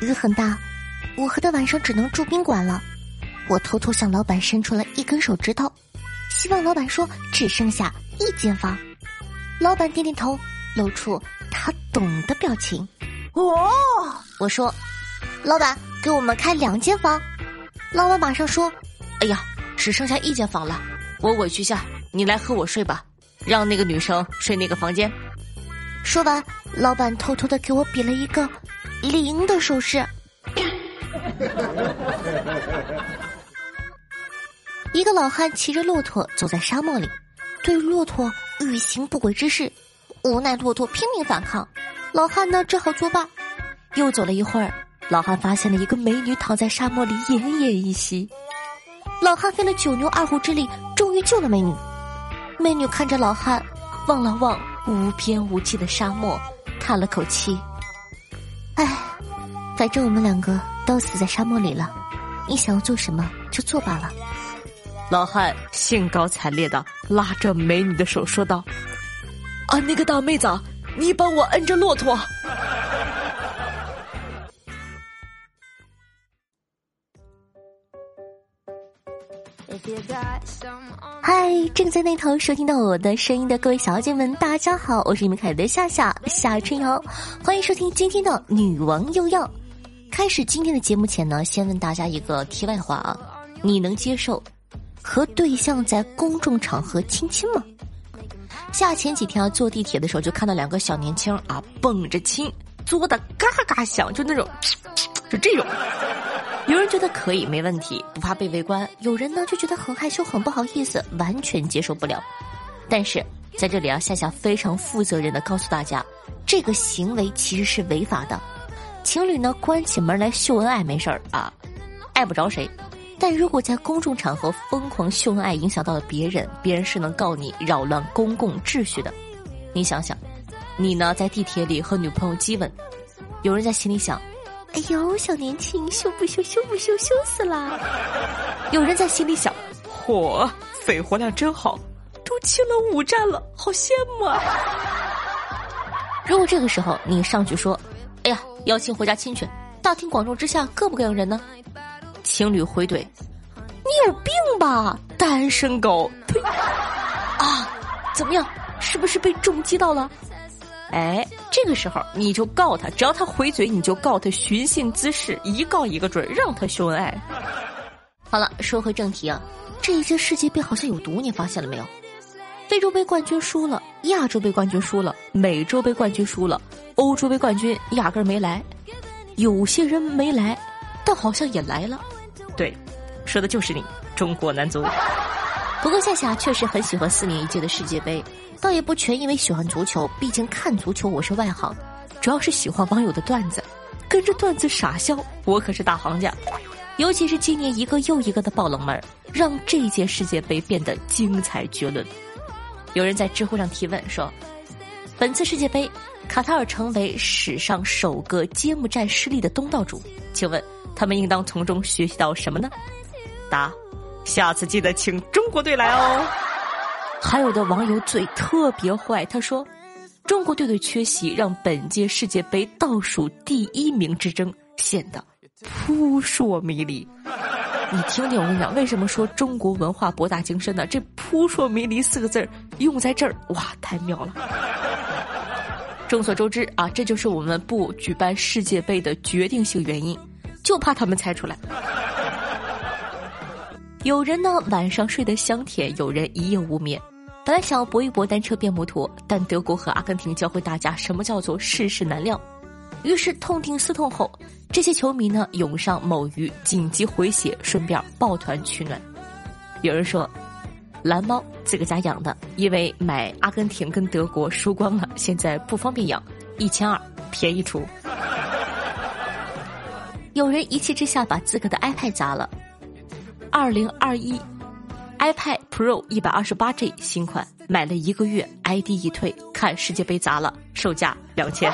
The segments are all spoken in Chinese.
雨很大，我和他晚上只能住宾馆了。我偷偷向老板伸出了一根手指头，希望老板说只剩下一间房。老板点点头，露出他懂的表情。哦，我说，老板给我们开两间房。老板马上说：“哎呀，只剩下一间房了，我委屈下，你来和我睡吧，让那个女生睡那个房间。”说完，老板偷偷的给我比了一个零的手势。一个老汉骑着骆驼走在沙漠里，对骆驼欲行不轨之事，无奈骆驼拼命反抗，老汉呢只好作罢。又走了一会儿。老汉发现了一个美女躺在沙漠里奄奄一息，老汉费了九牛二虎之力，终于救了美女。美女看着老汉，望了望无边无际的沙漠，叹了口气：“唉，反正我们两个都死在沙漠里了，你想要做什么就做罢了。”老汉兴高采烈的拉着美女的手说道：“啊，那个大妹子，你帮我摁着骆驼。”嗨，正在那头收听到我的声音的各位小姐们，大家好，我是你们可爱的夏夏夏春瑶，欢迎收听今天的女王又要。开始今天的节目前呢，先问大家一个题外话啊，你能接受和对象在公众场合亲亲吗？夏前几天啊，坐地铁的时候就看到两个小年轻啊，蹦着亲，作的嘎嘎响，就那种，就这种。有人觉得可以没问题，不怕被围观；有人呢就觉得很害羞、很不好意思，完全接受不了。但是在这里啊，夏夏非常负责任的告诉大家，这个行为其实是违法的。情侣呢关起门来秀恩爱没事儿啊，碍不着谁。但如果在公众场合疯狂秀恩爱，影响到了别人，别人是能告你扰乱公共秩序的。你想想，你呢在地铁里和女朋友激吻，有人在心里想。哎呦，小年轻，羞不羞？羞不羞？羞死了！有人在心里想：嚯，肺活量真好，都亲了五站了，好羡慕啊！如果这个时候你上去说：“哎呀，邀请回家亲去，大庭广众之下，膈不膈应人呢？”情侣回怼：“你有病吧，单身狗！”呸！啊，怎么样？是不是被重击到了？哎，这个时候你就告他，只要他回嘴，你就告他寻衅滋事，一告一个准，让他秀恩爱。好了，说回正题啊，这一届世界杯好像有毒，你发现了没有？非洲杯冠军输了，亚洲杯冠军输了，美洲杯冠军输了，欧洲杯冠军压根儿没来。有些人没来，但好像也来了。对，说的就是你，中国男足。不过夏夏确实很喜欢四年一届的世界杯。倒也不全因为喜欢足球，毕竟看足球我是外行，主要是喜欢网友的段子，跟着段子傻笑，我可是大行家。尤其是今年一个又一个的爆冷门，让这届世界杯变得精彩绝伦。有人在知乎上提问说：“本次世界杯，卡塔尔成为史上首个揭幕战失利的东道主，请问他们应当从中学习到什么呢？”答：下次记得请中国队来哦。还有的网友嘴特别坏，他说：“中国队的缺席让本届世界杯倒数第一名之争显得扑朔迷离。”你听听，我跟你讲，为什么说中国文化博大精深呢？这“扑朔迷离”四个字儿用在这儿，哇，太妙了！众所周知啊，这就是我们不举办世界杯的决定性原因，就怕他们猜出来。有人呢晚上睡得香甜，有人一夜无眠。本来想要搏一搏单车变摩托，但德国和阿根廷教会大家什么叫做世事难料。于是痛定思痛后，这些球迷呢涌上某鱼紧急回血，顺便抱团取暖。有人说，蓝猫自个家养的，因为买阿根廷跟德国输光了，现在不方便养，一千二便宜出。有人一气之下把自个的 iPad 砸了，二零二一。iPad Pro 一百二十八 G 新款，买了一个月，ID 一退，看世界杯砸了，售价两千。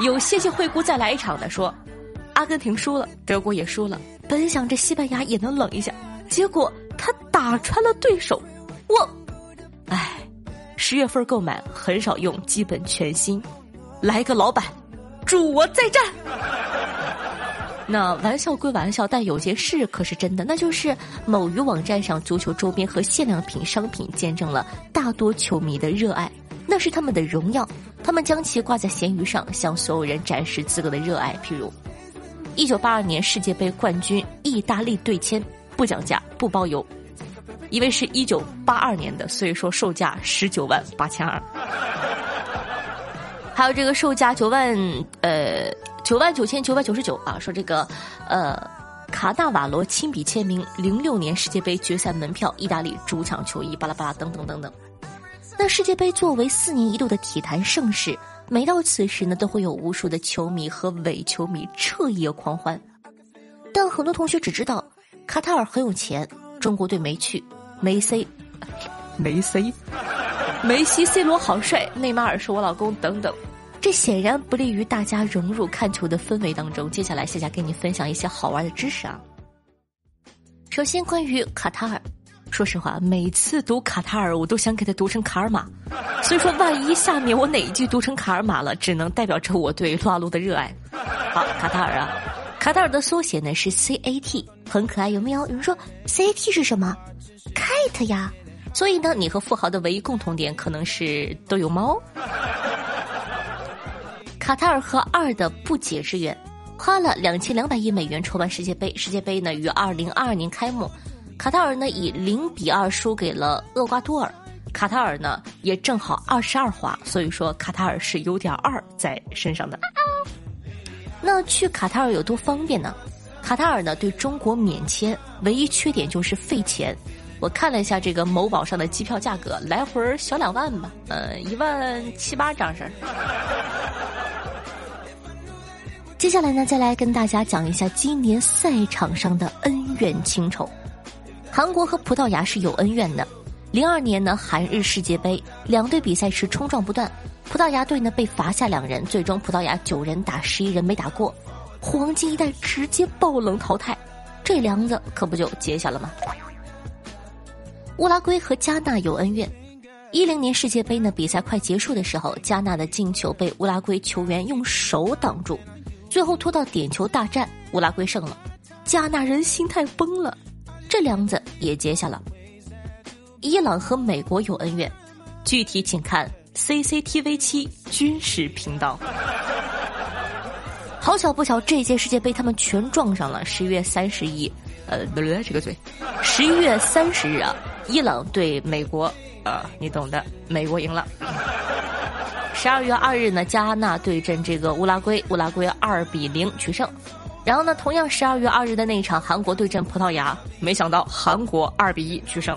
有谢谢惠顾再来一场的说，阿根廷输了，德国也输了，本想着西班牙也能冷一下，结果他打穿了对手，我，唉，十月份购买很少用，基本全新，来个老板，助我再战。那玩笑归玩笑，但有些事可是真的，那就是某鱼网站上足球周边和限量品商品见证了大多球迷的热爱，那是他们的荣耀，他们将其挂在闲鱼上，向所有人展示自个的热爱。譬如，一九八二年世界杯冠军意大利队签不讲价不包邮，因为是一九八二年的，所以说售价十九万八千二。还有这个售价九万呃。九万九千九百九十九啊！说这个，呃，卡纳瓦罗亲笔签名零六年世界杯决赛门票，意大利主场球衣，巴拉巴拉等等等等。那世界杯作为四年一度的体坛盛事，每到此时呢，都会有无数的球迷和伪球迷彻夜狂欢。但很多同学只知道卡塔尔很有钱，中国队没去，梅西，梅西，梅西，C 罗好帅，内马尔是我老公，等等。这显然不利于大家融入看球的氛围当中。接下来，夏夏跟你分享一些好玩的知识啊。首先，关于卡塔尔，说实话，每次读卡塔尔，我都想给它读成卡尔玛。所以说，万一下面我哪一句读成卡尔玛了，只能代表着我对撸啊撸的热爱。好，卡塔尔啊，卡塔尔的缩写呢是 CAT，很可爱，有没有？有人说 CAT 是什么？cat 呀。所以呢，你和富豪的唯一共同点可能是都有猫。卡塔尔和二的不解之缘，花了两千两百亿美元筹办世界杯。世界杯呢于二零二二年开幕，卡塔尔呢以零比二输给了厄瓜多尔。卡塔尔呢也正好二十二华，所以说卡塔尔是有点二在身上的。那去卡塔尔有多方便呢？卡塔尔呢对中国免签，唯一缺点就是费钱。我看了一下这个某宝上的机票价格，来回小两万吧，呃，一万七八张事儿。接下来呢，再来跟大家讲一下今年赛场上的恩怨情仇。韩国和葡萄牙是有恩怨的。零二年呢，韩日世界杯两队比赛时冲撞不断，葡萄牙队呢被罚下两人，最终葡萄牙九人打十一人没打过，黄金一代直接爆冷淘汰，这梁子可不就结下了吗？乌拉圭和加纳有恩怨。一零年世界杯呢，比赛快结束的时候，加纳的进球被乌拉圭球员用手挡住。最后拖到点球大战，乌拉圭胜了，加纳人心态崩了，这梁子也结下了。伊朗和美国有恩怨，具体请看 CCTV 七军事频道。好巧不巧，这届世界杯他们全撞上了十一月三十一，呃，这个嘴，十一月三十日啊，伊朗对美国，呃，你懂的，美国赢了。十二月二日呢，加纳对阵这个乌拉圭，乌拉圭二比零取胜。然后呢，同样十二月二日的那一场韩国对阵葡萄牙，没想到韩国二比一取胜。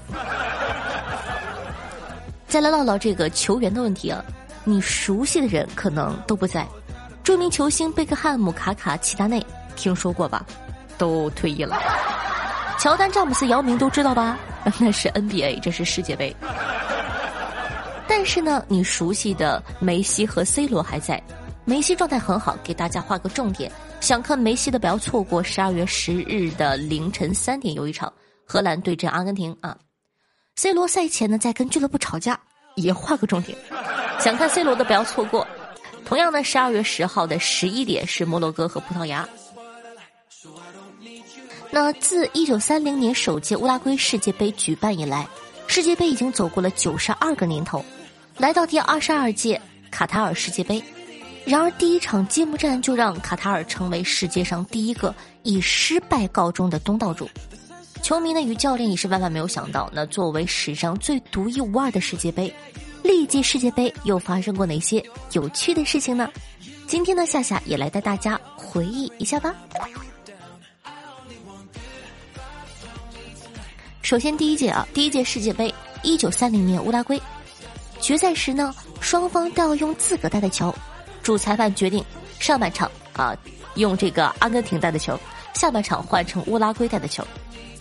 再来唠唠这个球员的问题啊，你熟悉的人可能都不在。著名球星贝克汉姆、卡卡、齐达内，听说过吧？都退役了。乔丹、詹姆斯、姚明都知道吧？那是 NBA，这是世界杯。但是呢，你熟悉的梅西和 C 罗还在，梅西状态很好，给大家画个重点。想看梅西的不要错过十二月十日的凌晨三点有一场荷兰对阵阿根廷啊。C 罗赛前呢在跟俱乐部吵架，也画个重点。想看 C 罗的不要错过。同样呢，十二月十号的十一点是摩洛哥和葡萄牙。那自一九三零年首届乌拉圭世界杯举办以来，世界杯已经走过了九十二个年头。来到第二十二届卡塔尔世界杯，然而第一场揭幕战就让卡塔尔成为世界上第一个以失败告终的东道主。球迷呢与教练也是万万没有想到，那作为史上最独一无二的世界杯，历届世界杯又发生过哪些有趣的事情呢？今天呢，夏夏也来带大家回忆一下吧。首先，第一届啊，第一届世界杯，一九三零年乌拉圭。决赛时呢，双方都要用自个带的球，主裁判决定上半场啊用这个阿根廷带的球，下半场换成乌拉圭带的球。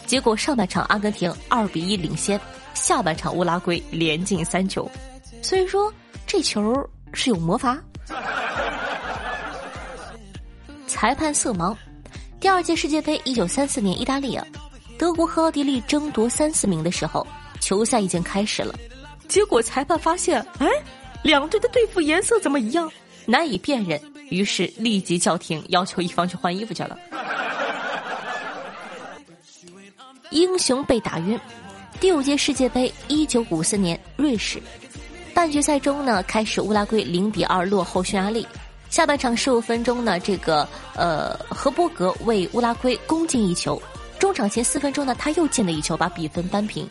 结果上半场阿根廷二比一领先，下半场乌拉圭连进三球。所以说这球是有魔法。裁判色盲。第二届世界杯一九三四年意大利啊，德国和奥地利争夺三四名的时候，球赛已经开始了。结果裁判发现，哎，两队的队服颜色怎么一样？难以辨认，于是立即叫停，要求一方去换衣服去了。英雄被打晕。第五届世界杯，一九五四年，瑞士，半决赛中呢，开始乌拉圭零比二落后匈牙利。下半场十五分钟呢，这个呃，何伯格为乌拉圭攻进一球。中场前四分钟呢，他又进了一球，把比分扳平。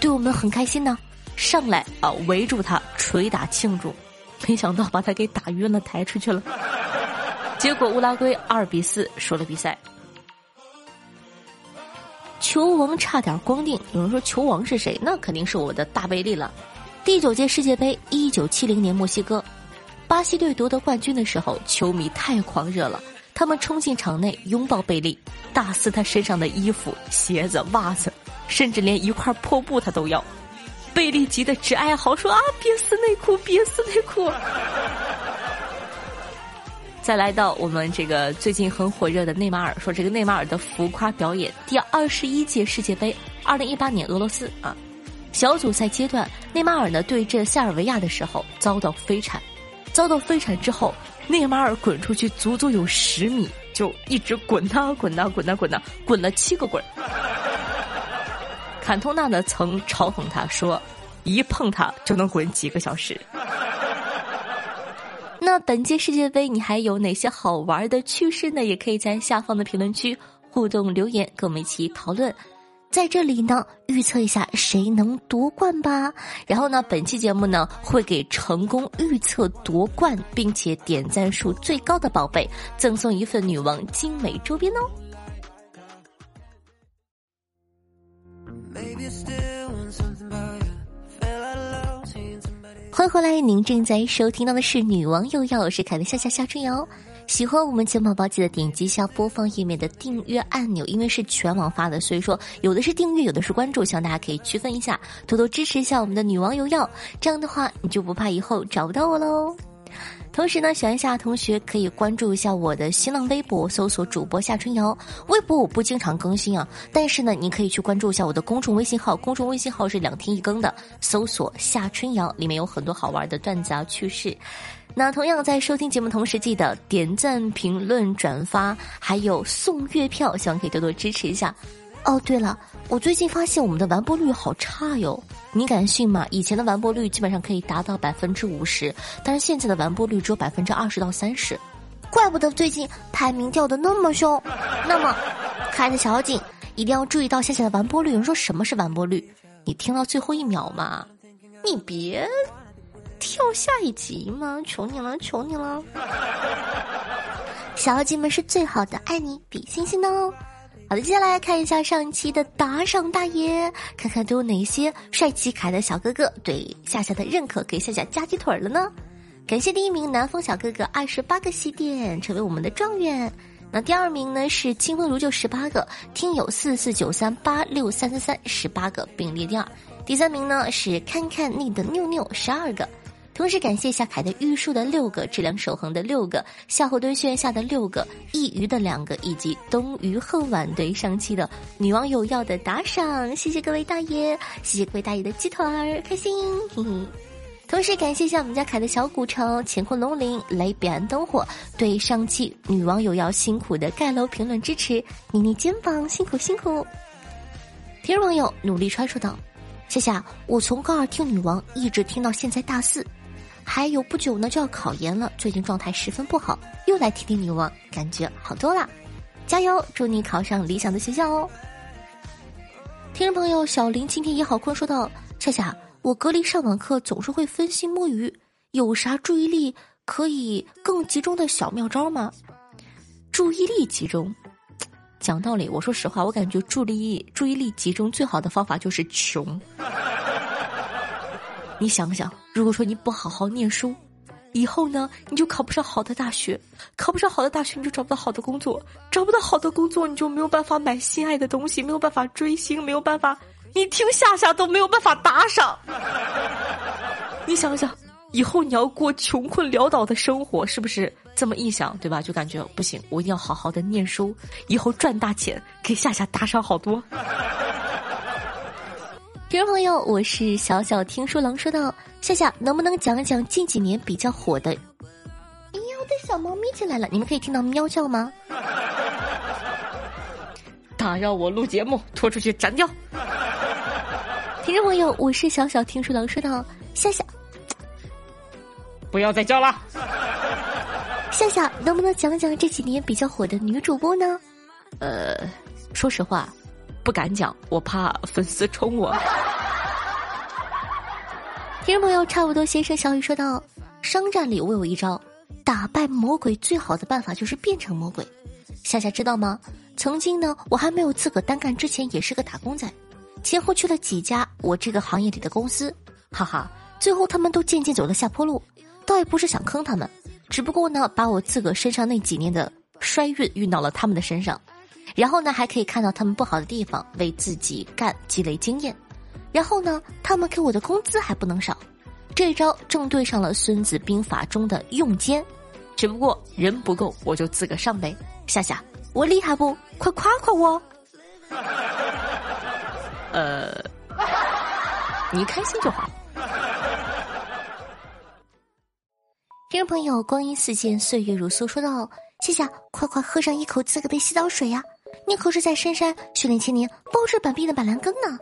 对我们很开心呢，上来啊围住他捶打庆祝，没想到把他给打晕了，抬出去了。结果乌拉圭二比四输了比赛。球王差点光腚，有人说球王是谁？那肯定是我的大贝利了。第九届世界杯，一九七零年墨西哥，巴西队夺得冠军的时候，球迷太狂热了，他们冲进场内拥抱贝利，大撕他身上的衣服、鞋子、袜子，甚至连一块破布他都要。贝利急得直哀嚎，说啊，别撕内裤，别撕内裤。再来到我们这个最近很火热的内马尔，说这个内马尔的浮夸表演。第二十一届世界杯，二零一八年俄罗斯啊，小组赛阶段，内马尔呢对阵塞尔维亚的时候遭到飞铲，遭到飞铲之后，内马尔滚出去足足有十米，就一直滚呐滚呐滚呐滚呐，滚了七个滚。坎通纳呢曾嘲讽他说，一碰他就能滚几个小时。那本届世界杯你还有哪些好玩的趣事呢？也可以在下方的评论区互动留言，跟我们一起讨论。在这里呢，预测一下谁能夺冠吧。然后呢，本期节目呢会给成功预测夺冠并且点赞数最高的宝贝赠送一份女王精美周边哦。欢迎回来，您正在收听到的是《女王又要》，我是凯文夏夏夏春瑶。喜欢我们节目宝宝，记得点击一下播放页面的订阅按钮，因为是全网发的，所以说有的是订阅，有的是关注，希望大家可以区分一下，多多支持一下我们的《女王又要》，这样的话你就不怕以后找不到我喽。同时呢，喜欢夏同学可以关注一下我的新浪微博，搜索主播夏春瑶。微博我不经常更新啊，但是呢，你可以去关注一下我的公众微信号，公众微信号是两天一更的，搜索夏春瑶，里面有很多好玩的段子啊趣事。那同样在收听节目同时，记得点赞、评论、转发，还有送月票，希望可以多多支持一下。哦，对了，我最近发现我们的完播率好差哟，你敢信吗？以前的完播率基本上可以达到百分之五十，但是现在的完播率只有百分之二十到三十，怪不得最近排名掉的那么凶。那么，可爱的小妖精一定要注意到现在的完播率。有人说什么是完播率？你听到最后一秒吗，你别跳下一集吗，求你了，求你了。小妖精们是最好的，爱你比星星的哦。好的，接下来看一下上一期的打赏大爷，看看都有哪些帅气可爱的小哥哥对夏夏的认可，给夏夏加鸡腿了呢？感谢第一名南风小哥哥二十八个西点，成为我们的状元。那第二名呢是清风如旧十八个，听友四四九三八六三三三十八个并列第二。第三名呢是看看你的妞妞十二个。同时感谢夏凯的玉树的六个，质量守恒的六个，夏侯惇轩下的六个，一鱼的两个，以及冬鱼恨晚对上期的女网友要的打赏，谢谢各位大爷，谢谢各位大爷的鸡腿儿，开心。嘿嘿。同时感谢一下我们家凯的小古城乾坤龙鳞雷彼岸灯火对上期女网友要辛苦的盖楼评论支持，妮妮肩膀辛苦辛苦。听众网友努力穿说道：夏夏，我从高二听女王一直听到现在大四。还有不久呢就要考研了，最近状态十分不好，又来听听女王，感觉好多了，加油，祝你考上理想的学校哦！听众朋友小林今天也好困，说道：夏夏，我隔离上网课总是会分心摸鱼，有啥注意力可以更集中的小妙招吗？注意力集中，讲道理，我说实话，我感觉注意力注意力集中最好的方法就是穷。你想想，如果说你不好好念书，以后呢，你就考不上好的大学，考不上好的大学，你就找不到好的工作，找不到好的工作，你就没有办法买心爱的东西，没有办法追星，没有办法，你听夏夏都没有办法打赏。你想想，以后你要过穷困潦倒的生活，是不是这么一想，对吧？就感觉不行，我一定要好好的念书，以后赚大钱，给夏夏打赏好多。听众朋友，我是小小听书郎，说道：夏夏能不能讲讲近几年比较火的？哎呀，我的小小猫咪进来了，你们可以听到喵叫吗？打扰我录节目，拖出去斩掉。听众朋友，我是小小听书郎，说道：夏夏，不要再叫了。夏夏，能不能讲讲这几年比较火的女主播呢？呃，说实话，不敢讲，我怕粉丝冲我。听众朋友，差不多先生小雨说道：“商战里我有一招，打败魔鬼最好的办法就是变成魔鬼。夏夏知道吗？曾经呢，我还没有自个单干之前，也是个打工仔，前后去了几家我这个行业里的公司，哈哈，最后他们都渐渐走了下坡路。倒也不是想坑他们，只不过呢，把我自个身上那几年的衰运运到了他们的身上，然后呢，还可以看到他们不好的地方，为自己干积累经验。”然后呢，他们给我的工资还不能少，这招正对上了《孙子兵法》中的用奸，只不过人不够，我就自个上呗。夏夏，我厉害不？快夸夸我！呃，你开心就好。听众朋友，光阴似箭，岁月如梭，说道：夏夏，快快喝上一口自个的洗澡水呀！你可是在深山训练千年、包治百病的板蓝根呢。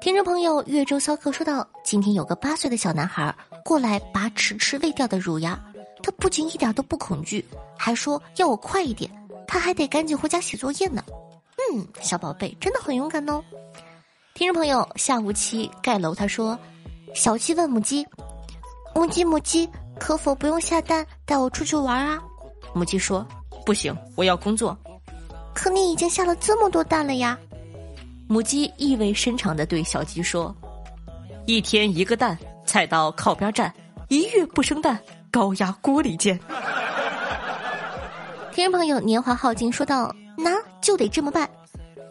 听众朋友，越州骚客说道：“今天有个八岁的小男孩过来拔迟迟未掉的乳牙，他不仅一点都不恐惧，还说要我快一点，他还得赶紧回家写作业呢。嗯，小宝贝真的很勇敢哦。”听众朋友，下午期盖楼他说：“小七问母鸡，母鸡母鸡，可否不用下蛋带我出去玩啊？”母鸡说：“不行，我要工作。”可你已经下了这么多蛋了呀。母鸡意味深长的对小鸡说：“一天一个蛋，菜刀靠边站；一月不生蛋，高压锅里煎。”听众朋友年华耗尽说道：“那就得这么办。”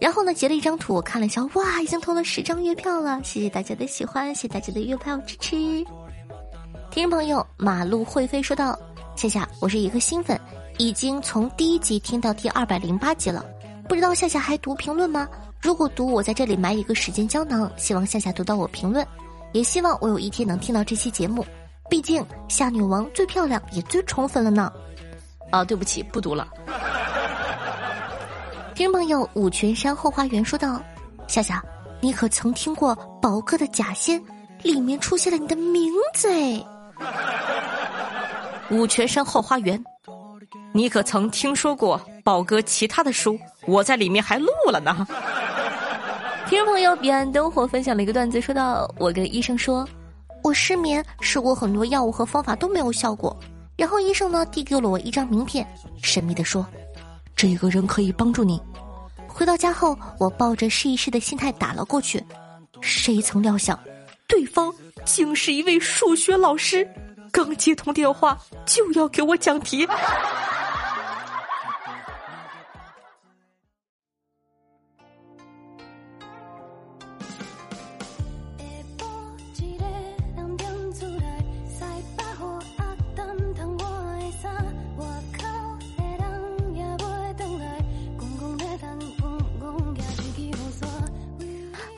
然后呢，截了一张图，我看了一下，哇，已经投了十张月票了！谢谢大家的喜欢，谢谢大家的月票支持。听众朋友马路会飞说道：“夏夏，我是一个新粉，已经从第一集听到第二百零八集了，不知道夏夏还读评论吗？”如果读我在这里埋一个时间胶囊，希望夏夏读到我评论，也希望我有一天能听到这期节目。毕竟夏女王最漂亮也最宠粉了呢。啊，对不起，不读了。听众朋友五泉山后花园说道：“夏夏，你可曾听过宝哥的假仙？里面出现了你的名字哎。”五泉山后花园，你可曾听说过宝哥其他的书？我在里面还录了呢。听众朋友彼岸灯火分享了一个段子，说到我跟医生说，我失眠试过很多药物和方法都没有效果，然后医生呢递给了我一张名片，神秘的说，这个人可以帮助你。回到家后，我抱着试一试的心态打了过去，谁曾料想，对方竟是一位数学老师，刚接通电话就要给我讲题。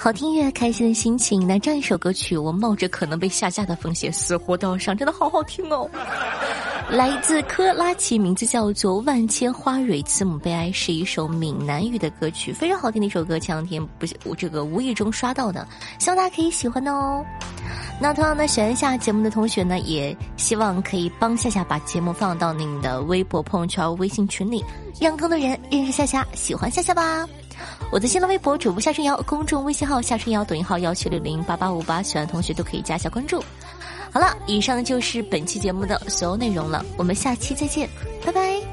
好听乐，开心的心情。那这样一首歌曲，我冒着可能被下架的风险，死活都要上，真的好好听哦。来自科拉奇，名字叫做《万千花蕊字母悲哀》，是一首闽南语的歌曲，非常好听的一首歌。前两天不是，我这个无意中刷到的，希望大家可以喜欢哦。那同样呢，喜欢下节目的同学呢，也希望可以帮夏夏把节目放到您的微博、朋友圈、微信群里，让更多人认识夏夏，喜欢夏夏吧。我的新浪微博主播夏春瑶，公众微信号夏春瑶，抖音号幺七六零八八五八，喜欢的同学都可以加一下关注。好了，以上就是本期节目的所有内容了，我们下期再见，拜拜。